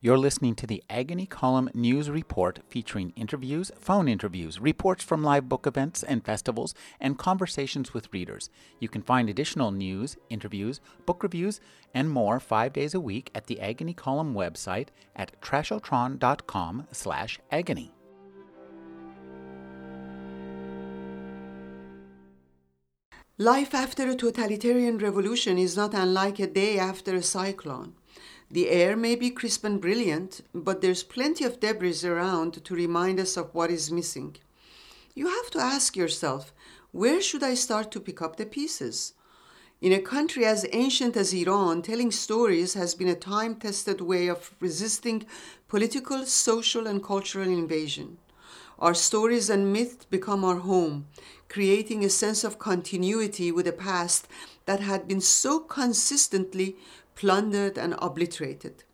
You're listening to the Agony Column News Report featuring interviews, phone interviews, reports from live book events and festivals, and conversations with readers. You can find additional news, interviews, book reviews, and more five days a week at the Agony Column website at trashotron.com slash agony. Life after a totalitarian revolution is not unlike a day after a cyclone. The air may be crisp and brilliant, but there's plenty of debris around to remind us of what is missing. You have to ask yourself, where should I start to pick up the pieces? In a country as ancient as Iran, telling stories has been a time tested way of resisting political, social, and cultural invasion. Our stories and myths become our home, creating a sense of continuity with a past that had been so consistently plundered and obliterated.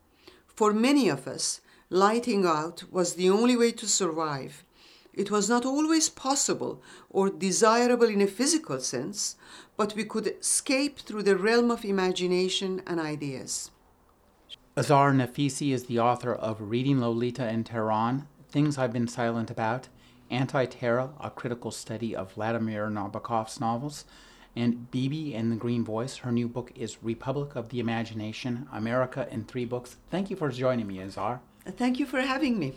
For many of us, lighting out was the only way to survive. It was not always possible or desirable in a physical sense, but we could escape through the realm of imagination and ideas. Azar Nafisi is the author of Reading Lolita in Tehran, Things I've Been Silent About, Anti Terra, a critical study of Vladimir Nabokov's novels, and Bibi and the Green Voice. Her new book is Republic of the Imagination America in Three Books. Thank you for joining me, Azar. Thank you for having me.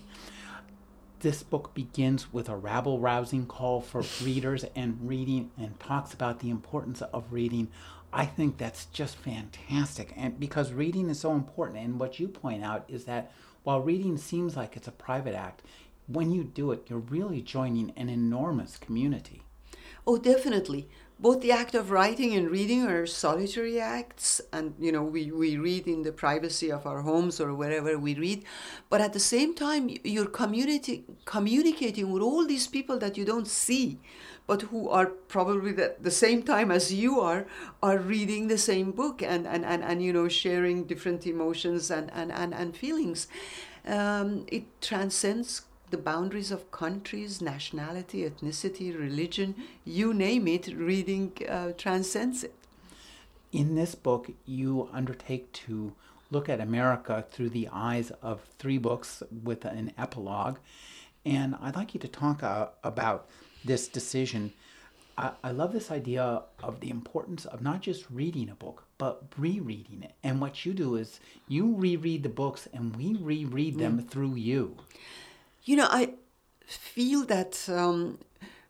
This book begins with a rabble rousing call for readers and reading and talks about the importance of reading. I think that's just fantastic. And because reading is so important, and what you point out is that while reading seems like it's a private act, when you do it, you're really joining an enormous community. Oh, definitely both the act of writing and reading are solitary acts and you know we, we read in the privacy of our homes or wherever we read. But at the same time you're community communicating with all these people that you don't see but who are probably at the same time as you are are reading the same book and and, and, and you know sharing different emotions and, and, and, and feelings. Um, it transcends the boundaries of countries, nationality, ethnicity, religion, you name it, reading uh, transcends it. In this book, you undertake to look at America through the eyes of three books with an epilogue. And I'd like you to talk uh, about this decision. I, I love this idea of the importance of not just reading a book, but rereading it. And what you do is you reread the books and we reread them mm. through you. You know, I feel that um,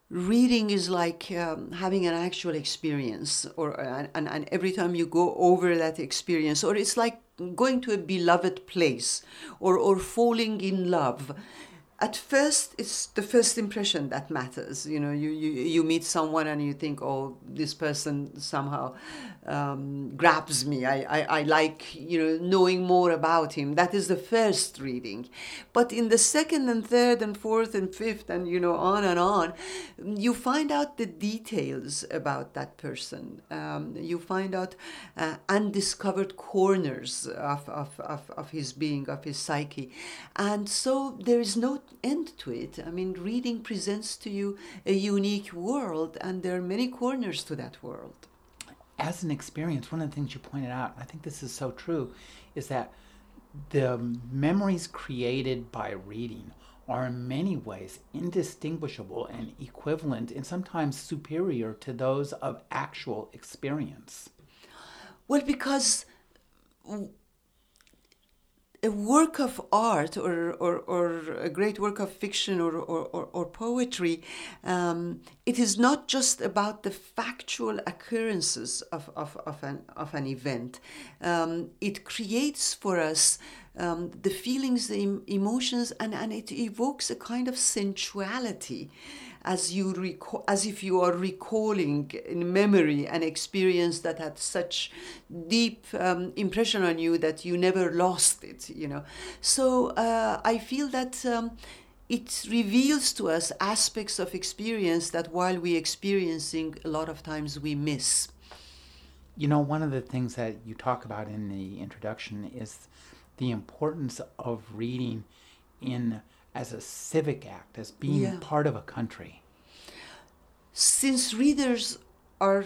reading is like um, having an actual experience, or and, and every time you go over that experience, or it's like going to a beloved place, or or falling in love. At first it's the first impression that matters. You know you, you, you meet someone and you think oh this person somehow um, grabs me. I, I, I like you know knowing more about him. That is the first reading. But in the second and third and fourth and fifth and you know on and on you find out the details about that person. Um, you find out uh, undiscovered corners of, of, of, of his being of his psyche. And so there is no end to it. I mean, reading presents to you a unique world, and there are many corners to that world. As an experience, one of the things you pointed out, I think this is so true, is that the memories created by reading are in many ways indistinguishable and equivalent and sometimes superior to those of actual experience. Well, because a work of art or, or, or a great work of fiction or, or, or poetry, um, it is not just about the factual occurrences of, of, of, an, of an event. Um, it creates for us um, the feelings, the emotions, and, and it evokes a kind of sensuality as you recall, as if you are recalling in memory an experience that had such deep um, impression on you that you never lost it. You know, so uh, I feel that. Um, it reveals to us aspects of experience that while we experiencing a lot of times we miss you know one of the things that you talk about in the introduction is the importance of reading in as a civic act, as being yeah. part of a country? Since readers are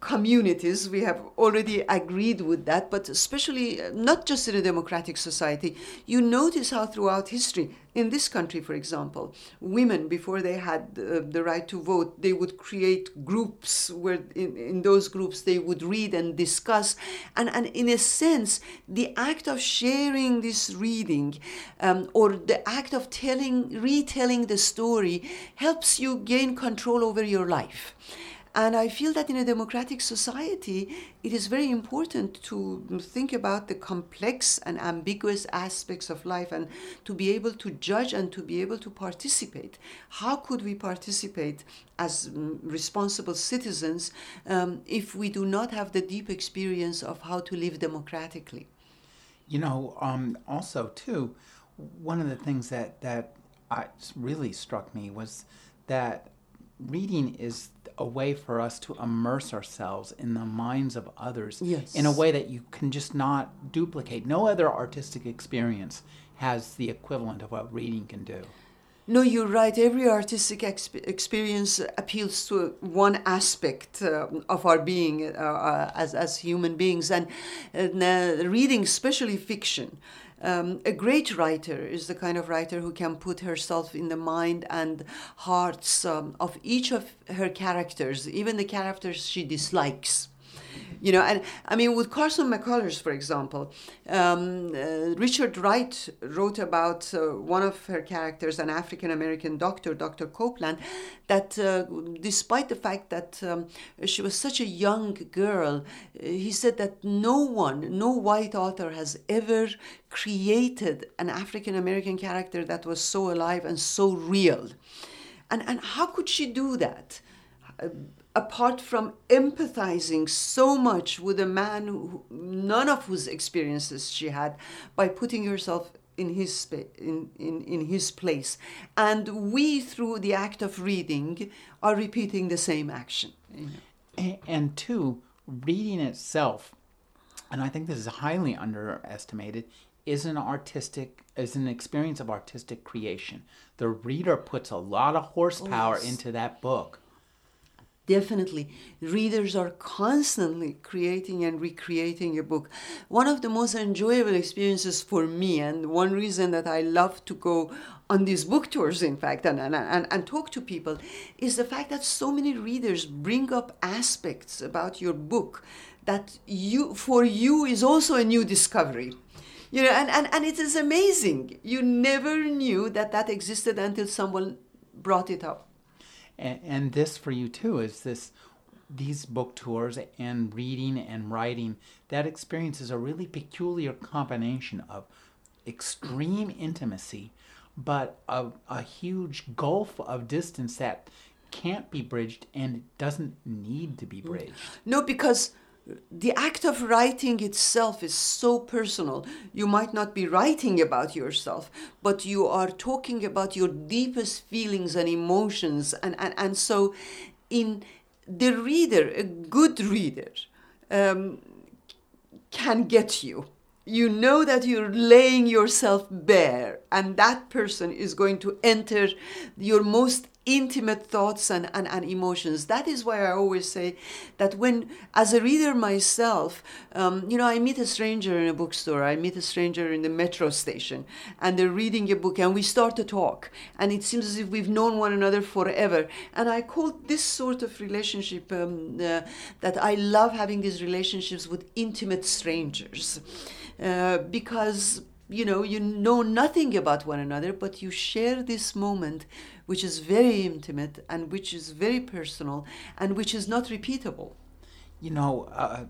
communities. We have already agreed with that, but especially uh, not just in a democratic society. You notice how throughout history, in this country, for example, women, before they had uh, the right to vote, they would create groups where in, in those groups they would read and discuss. And, and in a sense, the act of sharing this reading um, or the act of telling, retelling the story helps you gain control over your life. And I feel that in a democratic society, it is very important to think about the complex and ambiguous aspects of life and to be able to judge and to be able to participate. How could we participate as mm, responsible citizens um, if we do not have the deep experience of how to live democratically? You know, um, also, too, one of the things that, that I, really struck me was that reading is a way for us to immerse ourselves in the minds of others yes. in a way that you can just not duplicate. No other artistic experience has the equivalent of what reading can do. No, you're right. Every artistic exp- experience appeals to one aspect uh, of our being uh, uh, as, as human beings. And, and uh, reading, especially fiction, um, a great writer is the kind of writer who can put herself in the mind and hearts um, of each of her characters, even the characters she dislikes you know and i mean with carson mccullers for example um, uh, richard wright wrote about uh, one of her characters an african american doctor dr copeland that uh, despite the fact that um, she was such a young girl uh, he said that no one no white author has ever created an african american character that was so alive and so real. And and how could she do that? Uh, apart from empathizing so much with a man who, none of whose experiences she had by putting herself in his in, in, in his place and we through the act of reading are repeating the same action you know? and, and two reading itself and i think this is highly underestimated is an artistic is an experience of artistic creation the reader puts a lot of horsepower oh, yes. into that book definitely. Readers are constantly creating and recreating a book. One of the most enjoyable experiences for me and one reason that i love to go on these book tours in fact and, and, and, and talk to people is the fact that so many readers bring up aspects about your book that you for you is also a new discovery. You know and, and, and it is amazing. You never knew that that existed until someone brought it up and, and this for you too is this these book tours and reading and writing that experience is a really peculiar combination of extreme intimacy but a, a huge gulf of distance that can't be bridged and doesn't need to be mm. bridged. No because the act of writing itself is so personal. You might not be writing about yourself, but you are talking about your deepest feelings and emotions. And, and, and so, in the reader, a good reader, um, can get you. You know that you're laying yourself bare, and that person is going to enter your most intimate thoughts and, and, and emotions. That is why I always say that when, as a reader myself, um, you know, I meet a stranger in a bookstore, I meet a stranger in the metro station, and they're reading a book, and we start to talk, and it seems as if we've known one another forever. And I call this sort of relationship um, uh, that I love having these relationships with intimate strangers. Uh, because you know you know nothing about one another but you share this moment which is very intimate and which is very personal and which is not repeatable. You know uh,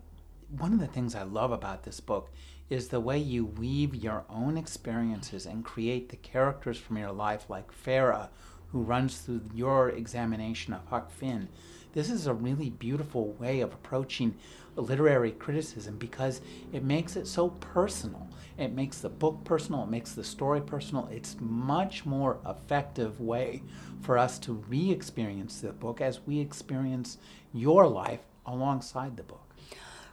one of the things i love about this book is the way you weave your own experiences and create the characters from your life like farah who runs through your examination of huck finn. This is a really beautiful way of approaching literary criticism because it makes it so personal. It makes the book personal, it makes the story personal. It's much more effective way for us to re-experience the book as we experience your life alongside the book.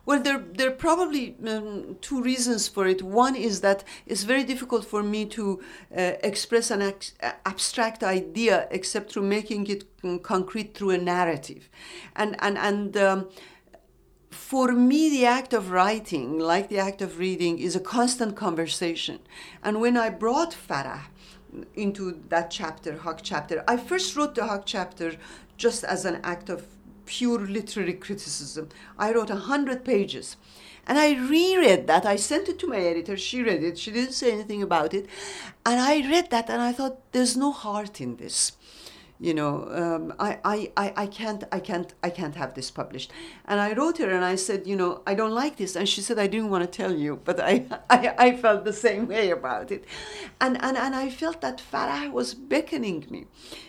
Well, there, there are probably um, two reasons for it. One is that it's very difficult for me to uh, express an ex- abstract idea except through making it concrete through a narrative. And, and, and um, for me, the act of writing, like the act of reading, is a constant conversation. And when I brought Farah into that chapter, Huck chapter, I first wrote the Huck chapter just as an act of pure literary criticism. I wrote a hundred pages. And I reread that. I sent it to my editor. She read it. She didn't say anything about it. And I read that and I thought, there's no heart in this you know um, I, I, I, I can't i can't i can't have this published. And i wrote her and i said you know i don't like this. And she said i didn't want to tell you but i i, I felt the same way about it. And, and and i felt that farah was beckoning me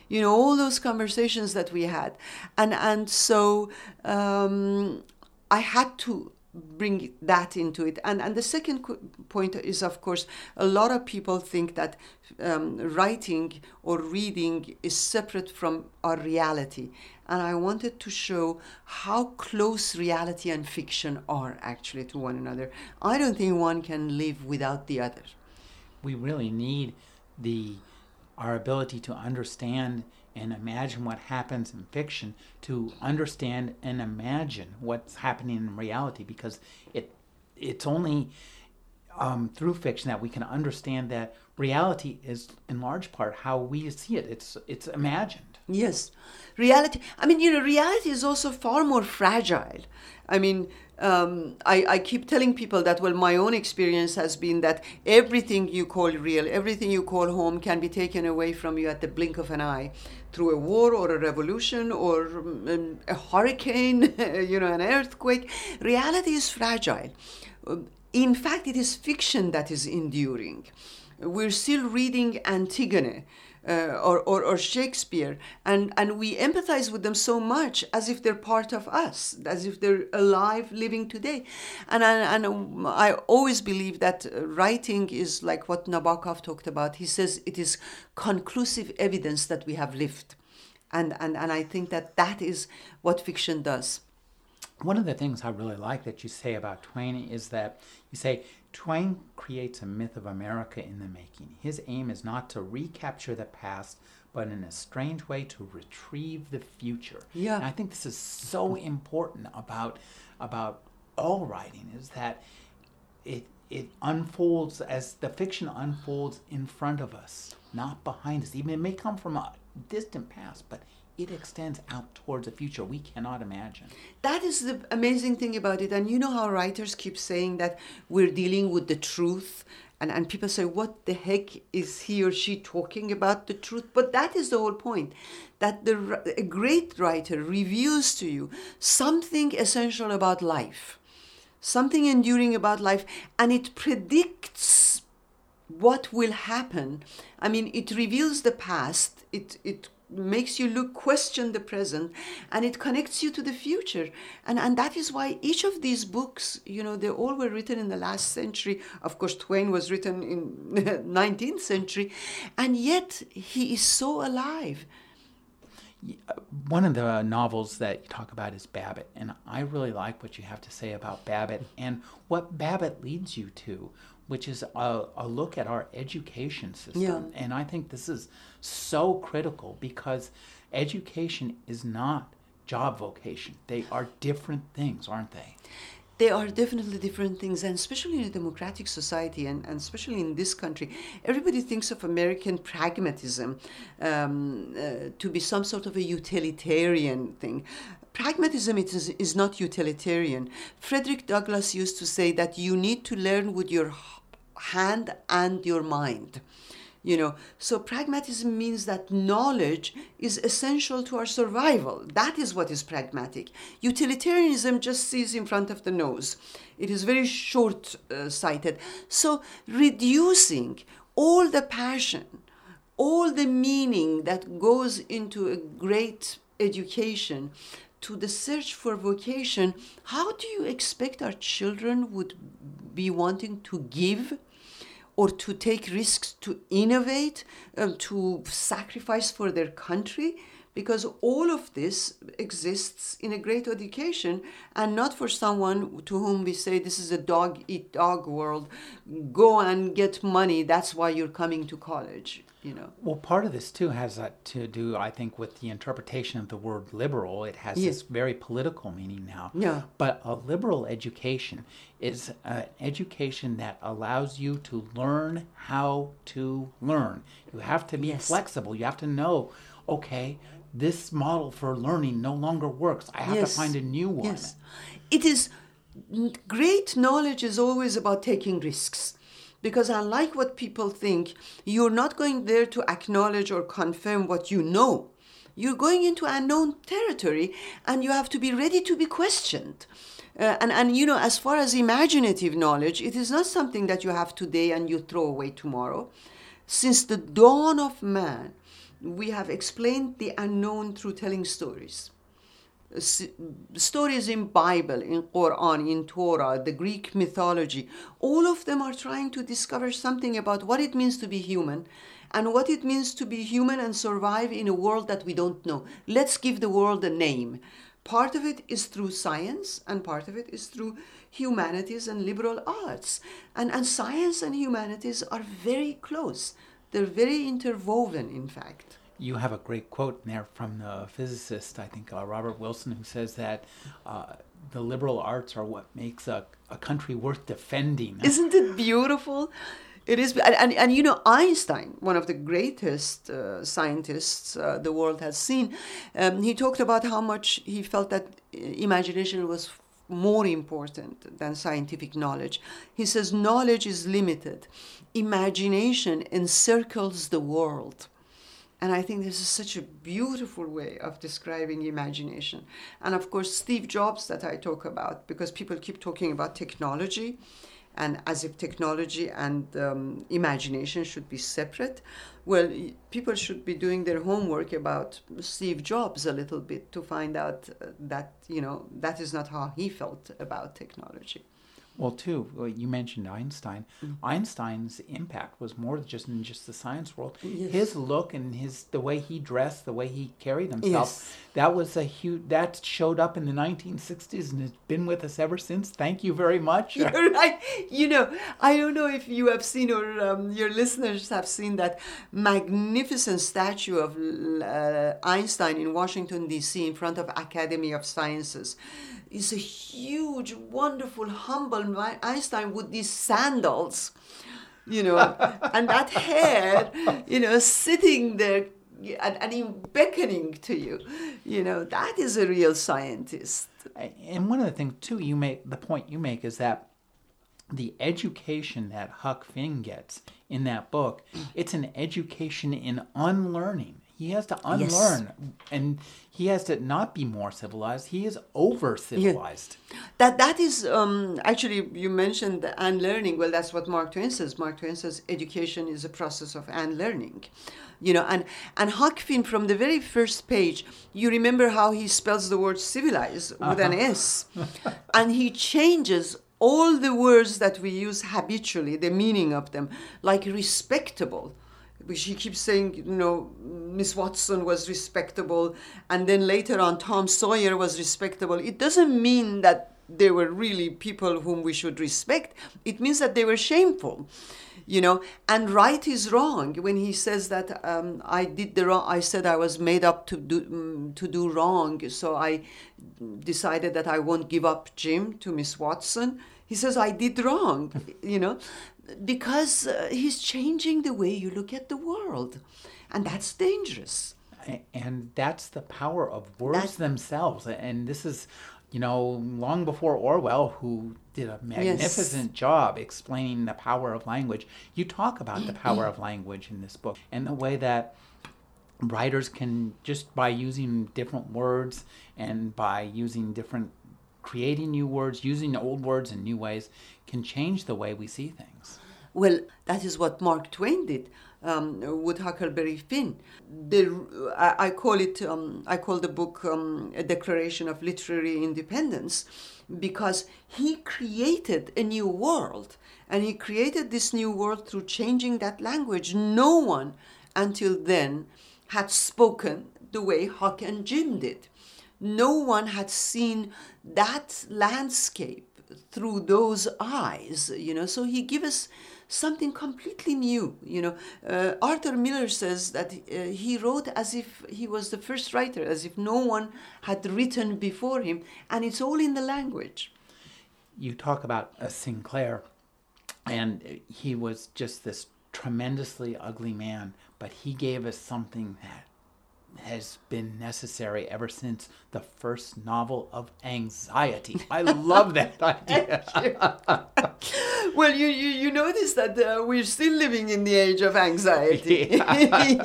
you know all those conversations that we had. And and so um, i had to bring that into it. And, and the second point is, of course, a lot of people think that um, writing or reading is separate from our reality. And I wanted to show how close reality and fiction are actually to one another. I don't think one can live without the other. We really need the our ability to understand and imagine what happens in fiction to understand and imagine what's happening in reality because it it's only um, through fiction that we can understand that reality is in large part how we see it. It's it's imagined. Yes. Reality i mean you know reality is also far more fragile. I mean um, I, I keep telling people that well my own experience has been that everything you call real everything you call home can be taken away from you at the blink of an eye through a war or a revolution or um, a hurricane you know an earthquake. Reality is fragile. In fact it is fiction that is enduring. We're still reading antigone uh, or, or, or, Shakespeare, and, and we empathize with them so much as if they're part of us, as if they're alive, living today. And I, and I always believe that writing is like what Nabokov talked about. He says it is conclusive evidence that we have lived. And, and, and I think that that is what fiction does. One of the things I really like that you say about Twain is that you say Twain creates a myth of America in the making. His aim is not to recapture the past, but in a strange way to retrieve the future. Yeah. And I think this is so important about about all writing is that it it unfolds as the fiction unfolds in front of us, not behind us. Even it may come from a distant past, but it extends out towards a future we cannot imagine. That is the amazing thing about it. And you know how writers keep saying that we're dealing with the truth. And, and people say, what the heck is he or she talking about the truth? But that is the whole point that the, a great writer reveals to you something essential about life, something enduring about life, and it predicts what will happen. I mean, it reveals the past, it, it makes you look question the present and it connects you to the future. And and that is why each of these books you know they all were written in the last century. Of course twain was written in 19th century. And yet he is so alive. Uh, one of the novels that you talk about is Babbitt, and I really like what you have to say about Babbitt and what Babbitt leads you to, which is a, a look at our education system. Yeah. And I think this is so critical because education is not job vocation. They are different things, aren't they? They are definitely different things, and especially in a democratic society, and, and especially in this country, everybody thinks of American pragmatism um, uh, to be some sort of a utilitarian thing pragmatism is, is not utilitarian. Frederick Douglass used to say that you need to learn with your hand and your mind you know. So pragmatism means that knowledge is essential to our survival. That is what is pragmatic. Utilitarianism just sees in front of the nose. It is very short uh, sighted so reducing all the passion all the meaning that goes into a great education to the search for vocation how do you expect our children would be wanting to give or to take risks to innovate, um, to sacrifice for their country, because all of this exists in a great education and not for someone to whom we say this is a dog eat dog world. Go and get money. That's why you're coming to college you know Well, part of this too has that to do, I think, with the interpretation of the word liberal. It has Yeah. this very political meaning now. Yeah. But a liberal education is an education that allows you to learn how to learn. You have to be Yes. flexible. You have to know, okay, this model for learning no longer works. I have Yes. to find a new one. Yes. It is great knowledge is always about taking risks. Because unlike what people think, you're not going there to acknowledge or confirm what you know. You're going into unknown territory and you have to be ready to be questioned. Uh, and, and you know, as far as imaginative knowledge, it is not something that you have today and you throw away tomorrow. Since the dawn of man, we have explained the unknown through telling stories stories in bible in quran in torah the greek mythology all of them are trying to discover something about what it means to be human and what it means to be human and survive in a world that we don't know. Let's give the world a name. Part of it is through science and part of it is through humanities and liberal arts. And, and science and humanities are very close. They're very interwoven in fact You have a great quote in there from the physicist, I think uh, Robert Wilson, who says that uh, the liberal arts are what makes a, a country worth defending. Isn't it beautiful? It is, and, and, and you know, Einstein, one of the greatest uh, scientists uh, the world has seen, um, he talked about how much he felt that uh, imagination was more important than scientific knowledge. He says, knowledge is limited, imagination encircles the world. And I think this is such a beautiful way of describing imagination. And of course, Steve Jobs, that I talk about, because people keep talking about technology and as if technology and um, imagination should be separate. Well, people should be doing their homework about Steve Jobs a little bit to find out uh, that, you know, that is not how he felt about technology. Well, too, you mentioned Einstein. Mm. Einstein's impact was more just in just the science world. Yes. His look and his the way he dressed, the way he carried himself, Yes. that was a huge. That showed up in the 1960s and it's been with us ever since. Thank you very much. You're right. You know, I don't know if you have seen or um, your listeners have seen that magnificent statue of uh, Einstein in Washington D.C. in front of Academy of Sciences. It's a huge, wonderful, humble Mi- Einstein with these sandals, you know, and that hair, you know, sitting there and, and him beckoning to you. You know, that is a real scientist. And one of the things too, you make the point you make is that the education that Huck Finn gets in that book, it's an education in unlearning. He has to unlearn, and he has to not be more civilized. He is over civilized. That that is um, actually you mentioned the unlearning. Well, that's what Mark Twain says. Mark Twain says education is a process of unlearning. You know, and and Huck Finn from the very first page, you remember how he spells the word civilized with an S, and he changes all the words that we use habitually, the meaning of them, like respectable she keeps saying, you know, Miss Watson was respectable, and then later on, Tom Sawyer was respectable. It doesn't mean that they were really people whom we should respect. It means that they were shameful, you know. And right is wrong when he says that um, I did the wrong. I said I was made up to do mm, to do wrong, so I decided that I won't give up Jim to Miss Watson. He says I did wrong, you know because uh, he's changing the way you look at the world and that's dangerous And that's the power of words That- themselves. And this is, you know, long before Orwell, who did a magnificent job explaining the power of language. You talk about the power of language in this book and the way that writers can, just by using different words and by using different, creating new words, using old words in new ways, can change the way we see things. well that is what mark twain did um, with huckleberry finn the, I, I call it um, i call the book um, a declaration of literary independence because he created a new world and he created this new world through changing that language no one until then had spoken the way Huck and Jim did. No one had seen that landscape through those eyes, you know. So he gave us something completely new, you know. Uh, Arthur Miller says that uh, he wrote as if he was the first writer, as if no one had written before him, and it's all in the language. You talk about uh, Sinclair, and he was just this tremendously ugly man, but he gave us something that has been necessary ever since the first novel of anxiety. I love that idea. well, you, you, you notice that uh, we're still living in the age of anxiety.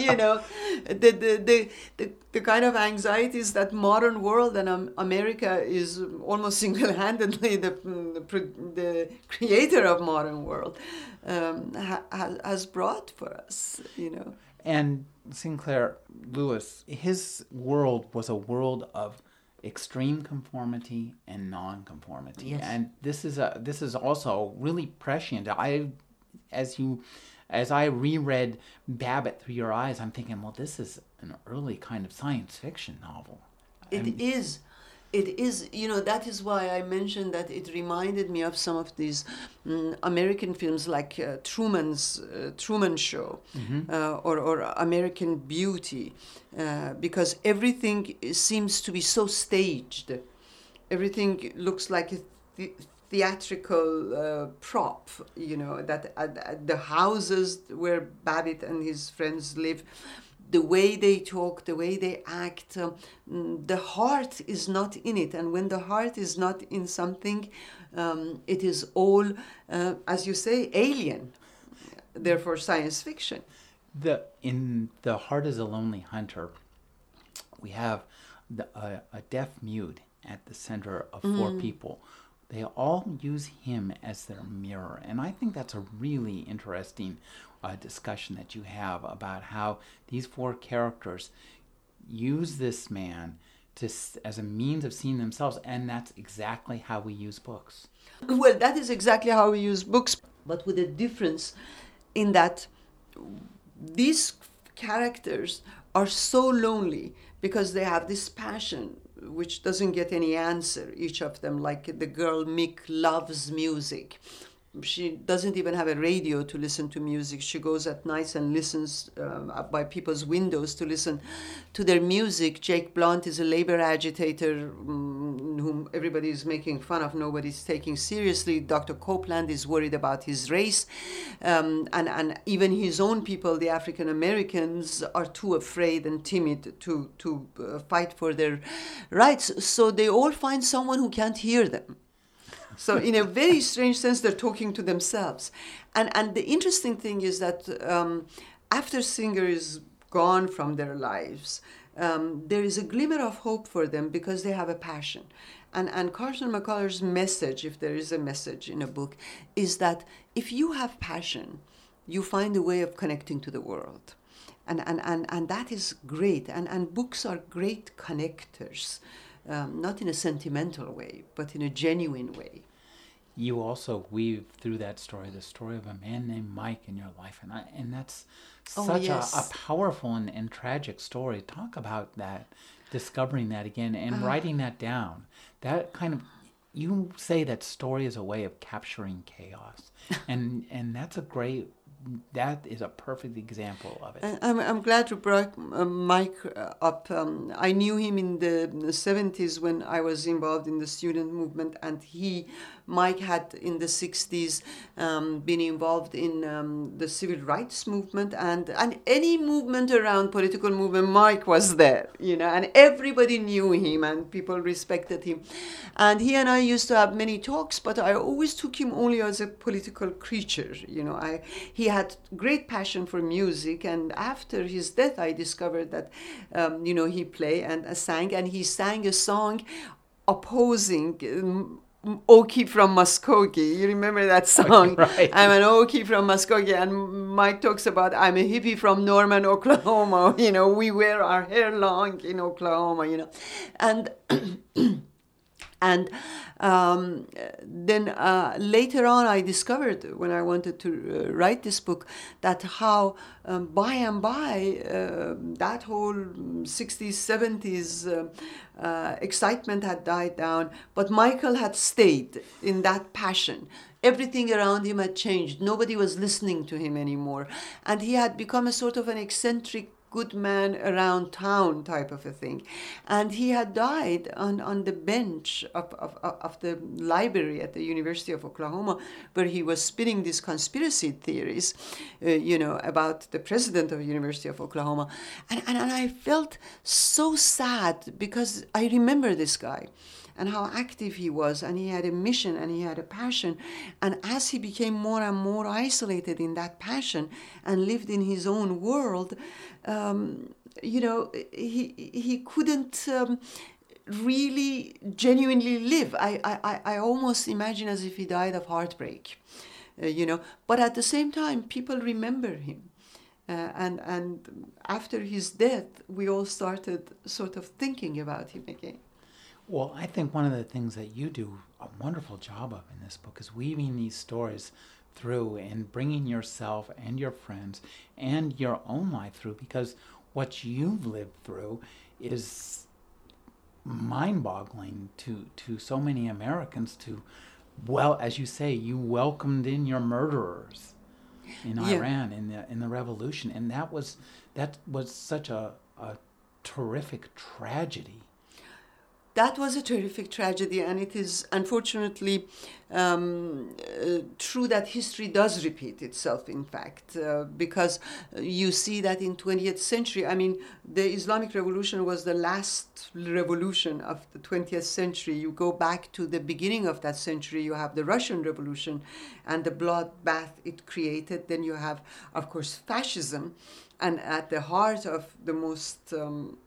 You know, the, the, the, the, the kind of anxieties that modern world and um, America is almost single-handedly the, the, the creator of modern world um, ha, has brought for us, you know. And Sinclair Lewis, his world was a world of extreme conformity and non-conformity. Yes. And this is a this is also really prescient. I as you as I reread Babbitt through your eyes, I'm thinking, well, this is an early kind of science fiction novel. It is it is you know that is why i mentioned that it reminded me of some of these um, american films like uh, truman's uh, truman show mm-hmm. uh, or, or american beauty uh, because everything seems to be so staged everything looks like a th- theatrical uh, prop you know that uh, the houses where babbitt and his friends live the way they talk, the way they act, uh, the heart is not in it. And when the heart is not in something, um, it is all, uh, as you say, alien. Therefore, science fiction. The in the heart is a lonely hunter. We have the, uh, a deaf mute at the center of four mm. people. They all use him as their mirror, and I think that's a really interesting uh, discussion that you have about how these four characters use this man to as a means of seeing themselves, and that's exactly how we use books. Well, that is exactly how we use books, but with a difference in that these characters are so lonely because they have this passion which doesn't get any answer each of them like the girl mick loves music she doesn't even have a radio to listen to music. She goes at night and listens um, by people's windows to listen to their music. Jake Blount is a labor agitator um, whom everybody is making fun of. Nobody's taking seriously. Dr. Copeland is worried about his race, um, and and even his own people, the African Americans, are too afraid and timid to to uh, fight for their rights. So they all find someone who can't hear them so in a very strange sense, they're talking to themselves. And, and the interesting thing is that um, after Singer is gone from their lives, um, there is a glimmer of hope for them because they have a passion. And, and Carson McCullers' message, if there is a message in a book, is that if you have passion, you find a way of connecting to the world. And, and, and, and that is great. And, and books are great connectors um, not in a sentimental way, but in a genuine way. You also weave through that story the story of a man named Mike in your life, and I, and that's oh, such yes. a, a, powerful and, and tragic story. Talk about that, discovering that again, and uh, writing that down. That kind of you say that story is a way of capturing chaos, and and that's a great that is a perfect example of it. I'm, I'm glad you brought uh, Mike uh, up. Um, I knew him in the, the 70s when I was involved in the student movement, and he Mike had in the 60s um, been involved in um, the civil rights movement and, and any movement around political movement, Mike was there, you know, and everybody knew him and people respected him. And he and I used to have many talks, but I always took him only as a political creature, you know. I, he had great passion for music, and after his death, I discovered that, um, you know, he played and uh, sang, and he sang a song opposing Okie from Muskogee. You remember that song? Right. I'm an Okie from Muskogee. And Mike talks about I'm a hippie from Norman, Oklahoma. You know, we wear our hair long in Oklahoma, you know. And And um, then uh, later on, I discovered when I wanted to uh, write this book that how um, by and by uh, that whole 60s, 70s uh, uh, excitement had died down, but Michael had stayed in that passion. Everything around him had changed. Nobody was listening to him anymore. And he had become a sort of an eccentric good man around town type of a thing. And he had died on, on the bench of, of, of the library at the University of Oklahoma, where he was spinning these conspiracy theories, uh, you know, about the president of the University of Oklahoma. And, and, and I felt so sad because I remember this guy and how active he was and he had a mission and he had a passion. And as he became more and more isolated in that passion and lived in his own world um, you know he he couldn't um, really genuinely live. I, I i almost imagine as if he died of heartbreak uh, you know. But at the same time people remember him. Uh, and and after his death we all started sort of thinking about him again well, I think one of the things that you do a wonderful job of in this book is weaving these stories through and bringing yourself and your friends and your own life through because what you've lived through is mind-boggling to to so many Americans to well as you say you welcomed in your murderers in yeah. Iran in the in the revolution and that was that was such a, a terrific tragedy that was a terrific tragedy, and it is unfortunately um, uh, true that history does repeat itself. In fact, uh, because you see that in 20th century, I mean, the Islamic Revolution was the last revolution of the 20th century. You go back to the beginning of that century, you have the Russian Revolution, and the bloodbath it created. Then you have, of course, fascism, and at the heart of the most um,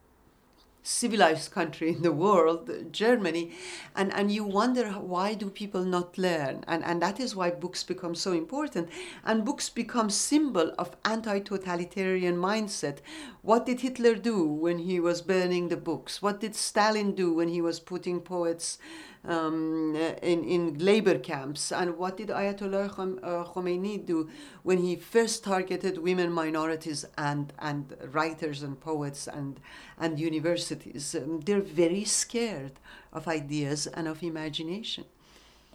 civilized country in the world, Germany, and, and you wonder why do people not learn? And, and that is why books become so important. And books become symbol of anti-totalitarian mindset. What did Hitler do when he was burning the books? What did Stalin do when he was putting poets um, in, in labor camps. And what did Ayatollah uh, Khomeini do when he first targeted women, minorities, and, and writers and poets and, and universities? Um, they're very scared of ideas and of imagination.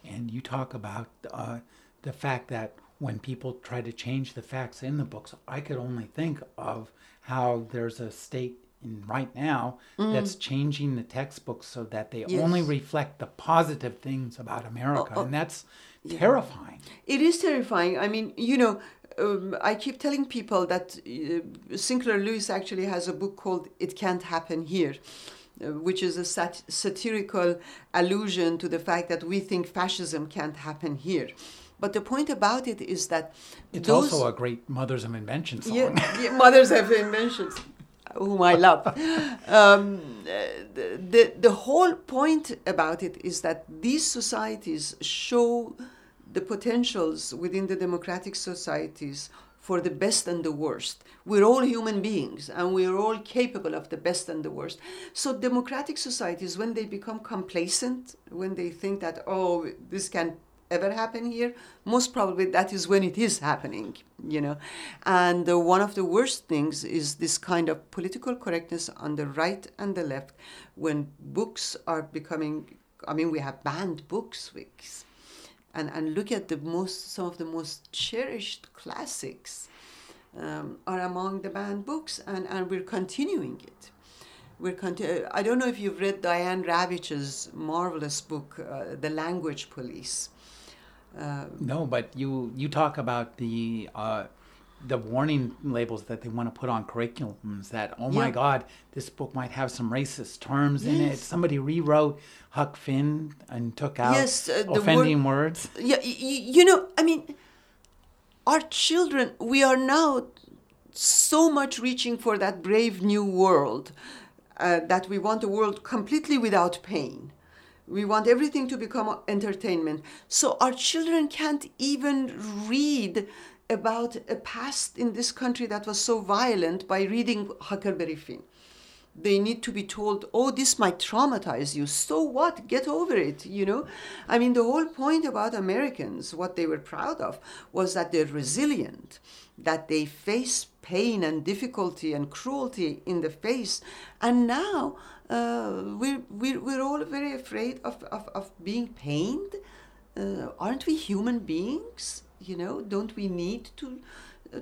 And you talk about uh, the fact that when people try to change the facts in the books, I could only think of how there's a state in right now mm. that's changing the textbooks so that they yes. only reflect the positive things about America, oh, oh, and that's yeah. terrifying. It is terrifying. I mean, you know. Um, I keep telling people that uh, Sinclair Lewis actually has a book called "It Can't Happen Here," uh, which is a sat- satirical allusion to the fact that we think fascism can't happen here. But the point about it is that it's those, also a great Mothers of Invention song. Yeah, yeah Mothers of Inventions whom I love. Um, the, the, whole point about it is that these societies show the potentials within the democratic societies for the best and the worst. We're all human beings and we're all capable of the best and the worst. So, democratic societies, when they become complacent, when they think that, oh, this can ever happen here most probably that is when it is happening you know. And uh, one of the worst things is this kind of political correctness on the right and the left when books are becoming i mean we have banned books weeks and and look at the most some of the most cherished classics um, are among the banned books and and we're continuing it. We're conti- I don't know if you've read Diane Ravitch's marvelous book, uh, The Language Police uh, no, but you you talk about the uh, the warning labels that they want to put on curriculums. That oh my God, this book might have some racist terms yes. in it. Somebody rewrote Huck Finn and took out yes, uh, offending word, words. Yeah, you know, I mean, our children. We are now so much reaching for that brave new world uh, that we want a world completely without pain we want everything to become entertainment. So our children can't even read about a past in this country that was so violent by reading Huckleberry Finn. they need to be told, oh, this might traumatize you. So what? Get over it, you know? I mean, the whole point about Americans, what they were proud of, was that they're resilient, that they face pain and difficulty and cruelty in the face. And now uh, we're, we're, we're all very afraid of, of, of being pained. Uh, aren't we human beings? You know, don't we need to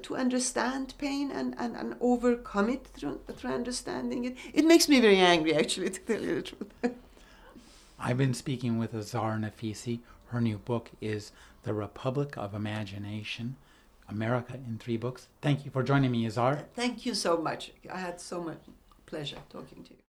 to understand pain and, and, and overcome it through, through understanding it. It makes me very angry, actually, to tell you the truth. I've been speaking with Azar Nafisi. Her new book is The Republic of Imagination America in Three Books. Thank you for joining me, Azar. Thank you so much. I had so much pleasure talking to you.